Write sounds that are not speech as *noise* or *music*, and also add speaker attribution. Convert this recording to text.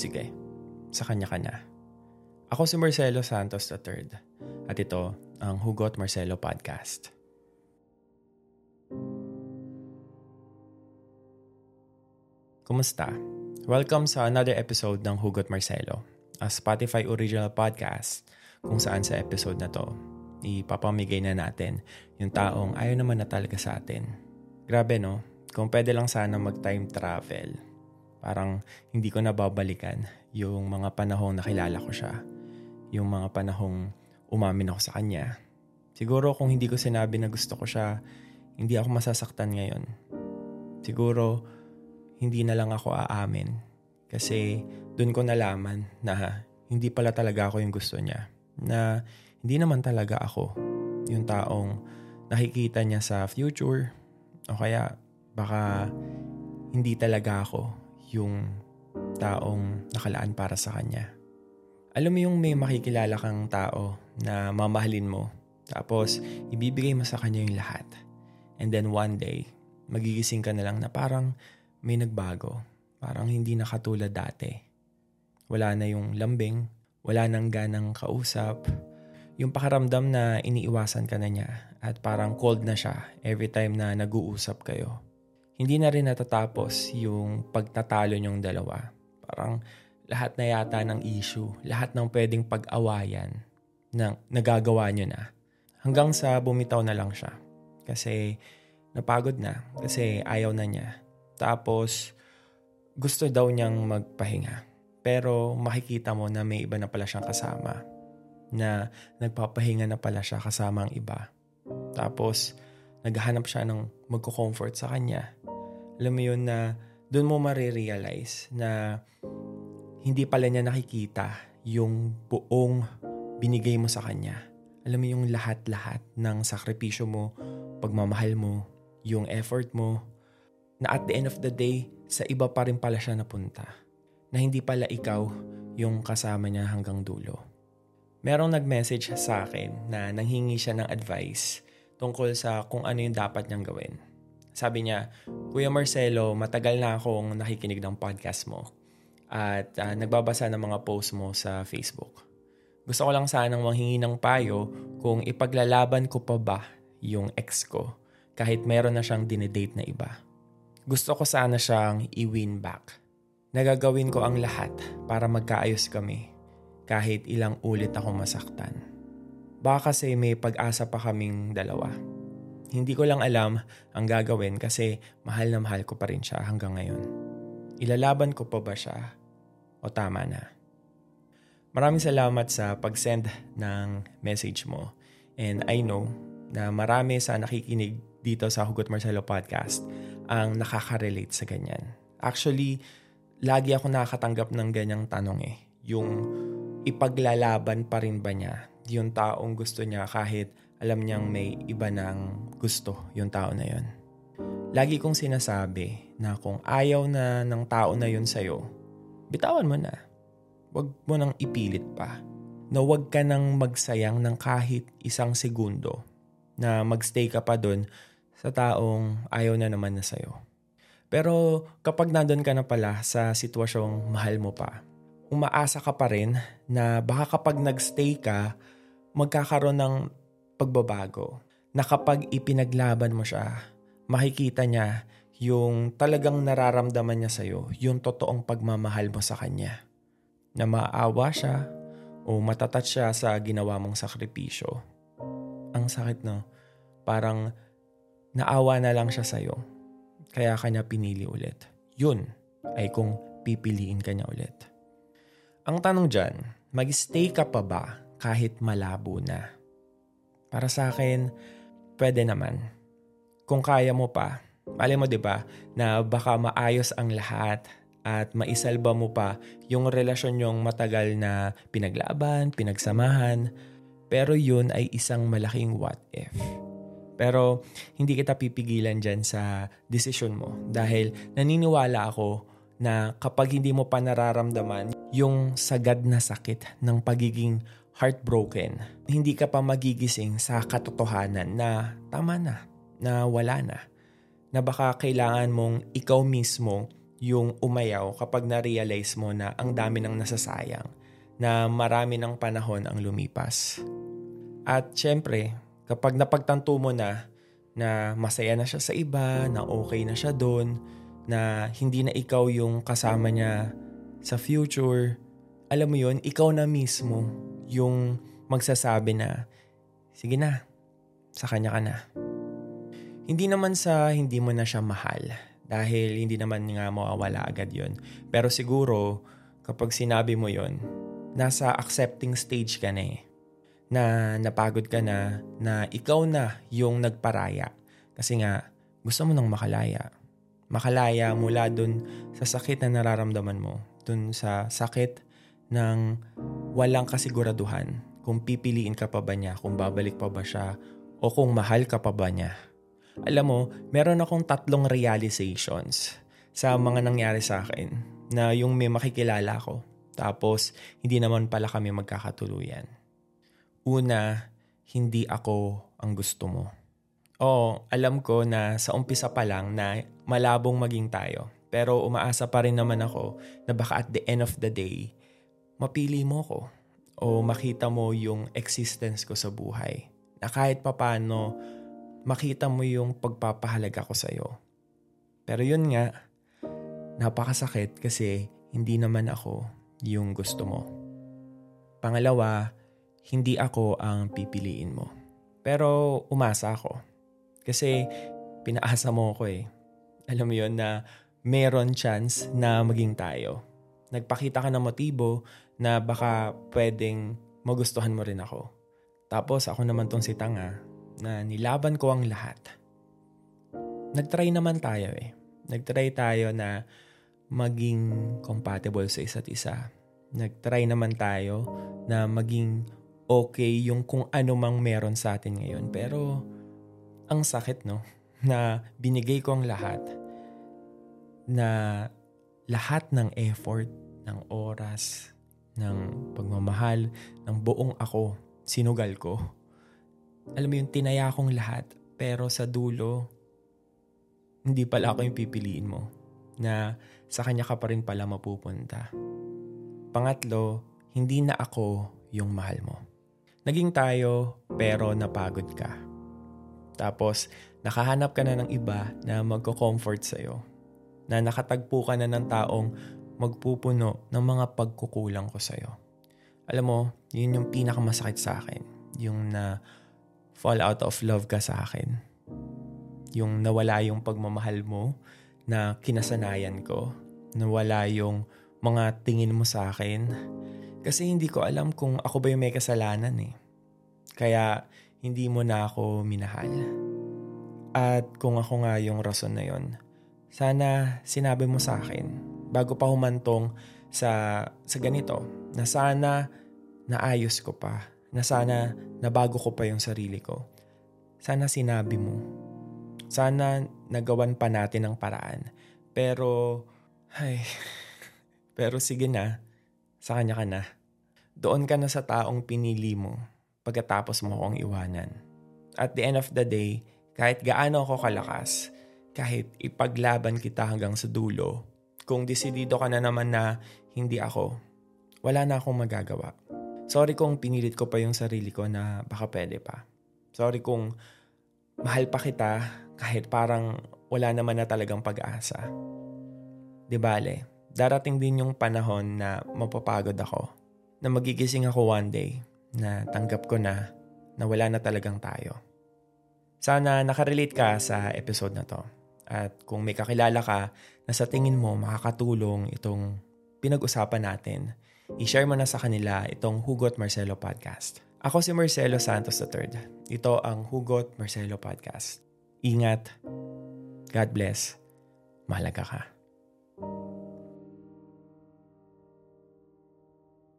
Speaker 1: Sige, sa kanya ka na. Ako si Marcelo Santos III at ito ang Hugot Marcelo Podcast. Kumusta? Welcome sa another episode ng Hugot Marcelo, a Spotify original podcast kung saan sa episode na to, ipapamigay na natin yung taong ayaw naman na talaga sa atin. Grabe no? Kung pwede lang sana mag-time travel. Parang hindi ko nababalikan yung mga panahong nakilala ko siya. Yung mga panahong umamin ako sa kanya. Siguro kung hindi ko sinabi na gusto ko siya, hindi ako masasaktan ngayon. Siguro hindi na lang ako aamin. Kasi doon ko nalaman na hindi pala talaga ako yung gusto niya. Na hindi naman talaga ako yung taong nakikita niya sa future. O kaya baka hindi talaga ako yung taong nakalaan para sa kanya. Alam mo yung may makikilala kang tao na mamahalin mo tapos ibibigay mo sa kanya yung lahat. And then one day, magigising ka na lang na parang may nagbago. Parang hindi na katulad dati. Wala na yung lambing, wala nang ganang kausap. Yung pakaramdam na iniiwasan ka na niya at parang cold na siya every time na nag-uusap kayo. Hindi na rin natatapos yung pagtatalo niyong dalawa. Parang lahat na yata ng issue, lahat ng pwedeng pag-awayan na nagagawa niyo na. Hanggang sa bumitaw na lang siya. Kasi napagod na, kasi ayaw na niya. Tapos, gusto daw niyang magpahinga. Pero makikita mo na may iba na pala siyang kasama. Na nagpapahinga na pala siya kasama ang iba. Tapos, naghahanap siya ng magko-comfort sa kanya. Alam mo yun na doon mo marirealize na hindi pala niya nakikita yung buong binigay mo sa kanya. Alam mo yung lahat-lahat ng sakripisyo mo, pagmamahal mo, yung effort mo, na at the end of the day, sa iba pa rin pala siya napunta. Na hindi pala ikaw yung kasama niya hanggang dulo. Merong nag-message sa akin na nanghingi siya ng advice tungkol sa kung ano yung dapat niyang gawin. Sabi niya, Kuya Marcelo, matagal na akong nakikinig ng podcast mo at uh, nagbabasa ng mga post mo sa Facebook. Gusto ko lang sanang manghingi ng payo kung ipaglalaban ko pa ba yung ex ko kahit meron na siyang dinedate na iba. Gusto ko sana siyang i-win back. Nagagawin ko ang lahat para magkaayos kami kahit ilang ulit ako masaktan. Baka kasi may pag-asa pa kaming dalawa. Hindi ko lang alam ang gagawin kasi mahal na mahal ko pa rin siya hanggang ngayon. Ilalaban ko pa ba siya o tama na? Maraming salamat sa pag-send ng message mo. And I know na marami sa nakikinig dito sa Hugot Marcelo Podcast ang nakaka-relate sa ganyan. Actually, lagi ako nakakatanggap ng ganyang tanong eh. Yung ipaglalaban pa rin ba niya yung taong gusto niya kahit alam niyang may iba ng gusto yung tao na yun. Lagi kong sinasabi na kung ayaw na ng tao na yun sa'yo, bitawan mo na. Huwag mo nang ipilit pa. Na huwag ka nang magsayang ng kahit isang segundo na magstay ka pa doon sa taong ayaw na naman na sa'yo. Pero kapag nandun ka na pala sa sitwasyong mahal mo pa, umaasa ka pa rin na baka kapag nagstay ka, magkakaroon ng pagbabago. Na kapag ipinaglaban mo siya, makikita niya yung talagang nararamdaman niya sa'yo, yung totoong pagmamahal mo sa kanya. Na maawa siya o matatat siya sa ginawa mong sakripisyo. Ang sakit no, parang naawa na lang siya sa'yo. Kaya kanya pinili ulit. Yun ay kung pipiliin ka niya ulit. Ang tanong dyan, mag-stay ka pa ba kahit malabo na? Para sa akin, pwede naman. Kung kaya mo pa, mali mo 'di ba na baka maayos ang lahat at maisalba mo pa yung relasyon yung matagal na pinaglaban, pinagsamahan, pero yun ay isang malaking what if. Pero hindi kita pipigilan dyan sa desisyon mo dahil naniniwala ako na kapag hindi mo pa nararamdaman yung sagad na sakit ng pagiging heartbroken, hindi ka pa magigising sa katotohanan na tama na, na wala na. Na baka kailangan mong ikaw mismo yung umayaw kapag na-realize mo na ang dami ng nasasayang, na marami ng panahon ang lumipas. At syempre, kapag napagtanto mo na na masaya na siya sa iba, na okay na siya doon, na hindi na ikaw yung kasama niya sa future, alam mo yon ikaw na mismo yung magsasabi na, sige na, sa kanya ka na. Hindi naman sa hindi mo na siya mahal dahil hindi naman nga mawawala agad yon Pero siguro, kapag sinabi mo yon nasa accepting stage ka na eh na napagod ka na, na ikaw na yung nagparaya. Kasi nga, gusto mo nang makalaya. Makalaya mula dun sa sakit na nararamdaman mo. Dun sa sakit ng walang kasiguraduhan. Kung pipiliin ka pa ba niya, kung babalik pa ba siya, o kung mahal ka pa ba niya. Alam mo, meron akong tatlong realizations sa mga nangyari sa akin na yung may makikilala ko. Tapos, hindi naman pala kami magkakatuluyan. Una, hindi ako ang gusto mo. O alam ko na sa umpisa pa lang na malabong maging tayo. Pero umaasa pa rin naman ako na baka at the end of the day, mapili mo ko o makita mo yung existence ko sa buhay. Na kahit papano, makita mo yung pagpapahalaga ko sa'yo. Pero yun nga, napakasakit kasi hindi naman ako yung gusto mo. Pangalawa, hindi ako ang pipiliin mo. Pero umasa ako. Kasi pinaasa mo ako eh. Alam mo yon na meron chance na maging tayo. Nagpakita ka ng motibo na baka pwedeng magustuhan mo rin ako. Tapos ako naman tong si Tanga na nilaban ko ang lahat. Nagtry naman tayo eh. Nagtry tayo na maging compatible sa isa't isa. Nagtry naman tayo na maging okay yung kung ano mang meron sa atin ngayon. Pero ang sakit no, na binigay ko ang lahat. Na lahat ng effort, ng oras, ng pagmamahal, ng buong ako, sinugal ko. Alam mo yung tinaya kong lahat, pero sa dulo, hindi pala ako yung pipiliin mo. Na sa kanya ka pa rin pala mapupunta. Pangatlo, hindi na ako yung mahal mo. Naging tayo pero napagod ka. Tapos nakahanap ka na ng iba na magko-comfort sa'yo. Na nakatagpo ka na ng taong magpupuno ng mga pagkukulang ko sa'yo. Alam mo, yun yung pinakamasakit sa akin. Yung na fall out of love ka sa akin. Yung nawala yung pagmamahal mo na kinasanayan ko. Nawala yung mga tingin mo sa akin kasi hindi ko alam kung ako ba yung may kasalanan eh. Kaya hindi mo na ako minahal. At kung ako nga yung rason na yon, sana sinabi mo sa akin bago pa humantong sa, sa ganito na sana naayos ko pa, na sana nabago ko pa yung sarili ko. Sana sinabi mo. Sana nagawan pa natin ang paraan. Pero, ay, *laughs* pero sige na, sa kanya ka na. Doon ka na sa taong pinili mo pagkatapos mo akong iwanan. At the end of the day, kahit gaano ako kalakas, kahit ipaglaban kita hanggang sa dulo, kung desidido ka na naman na hindi ako, wala na akong magagawa. Sorry kung pinilit ko pa yung sarili ko na baka pwede pa. Sorry kung mahal pa kita kahit parang wala naman na talagang pag-asa. Di bale, darating din yung panahon na mapapagod ako. Na magigising ako one day na tanggap ko na na wala na talagang tayo. Sana nakarelate ka sa episode na to. At kung may kakilala ka na sa tingin mo makakatulong itong pinag-usapan natin, i-share mo na sa kanila itong Hugot Marcelo Podcast. Ako si Marcelo Santos III. Ito ang Hugot Marcelo Podcast. Ingat. God bless. Mahalaga ka.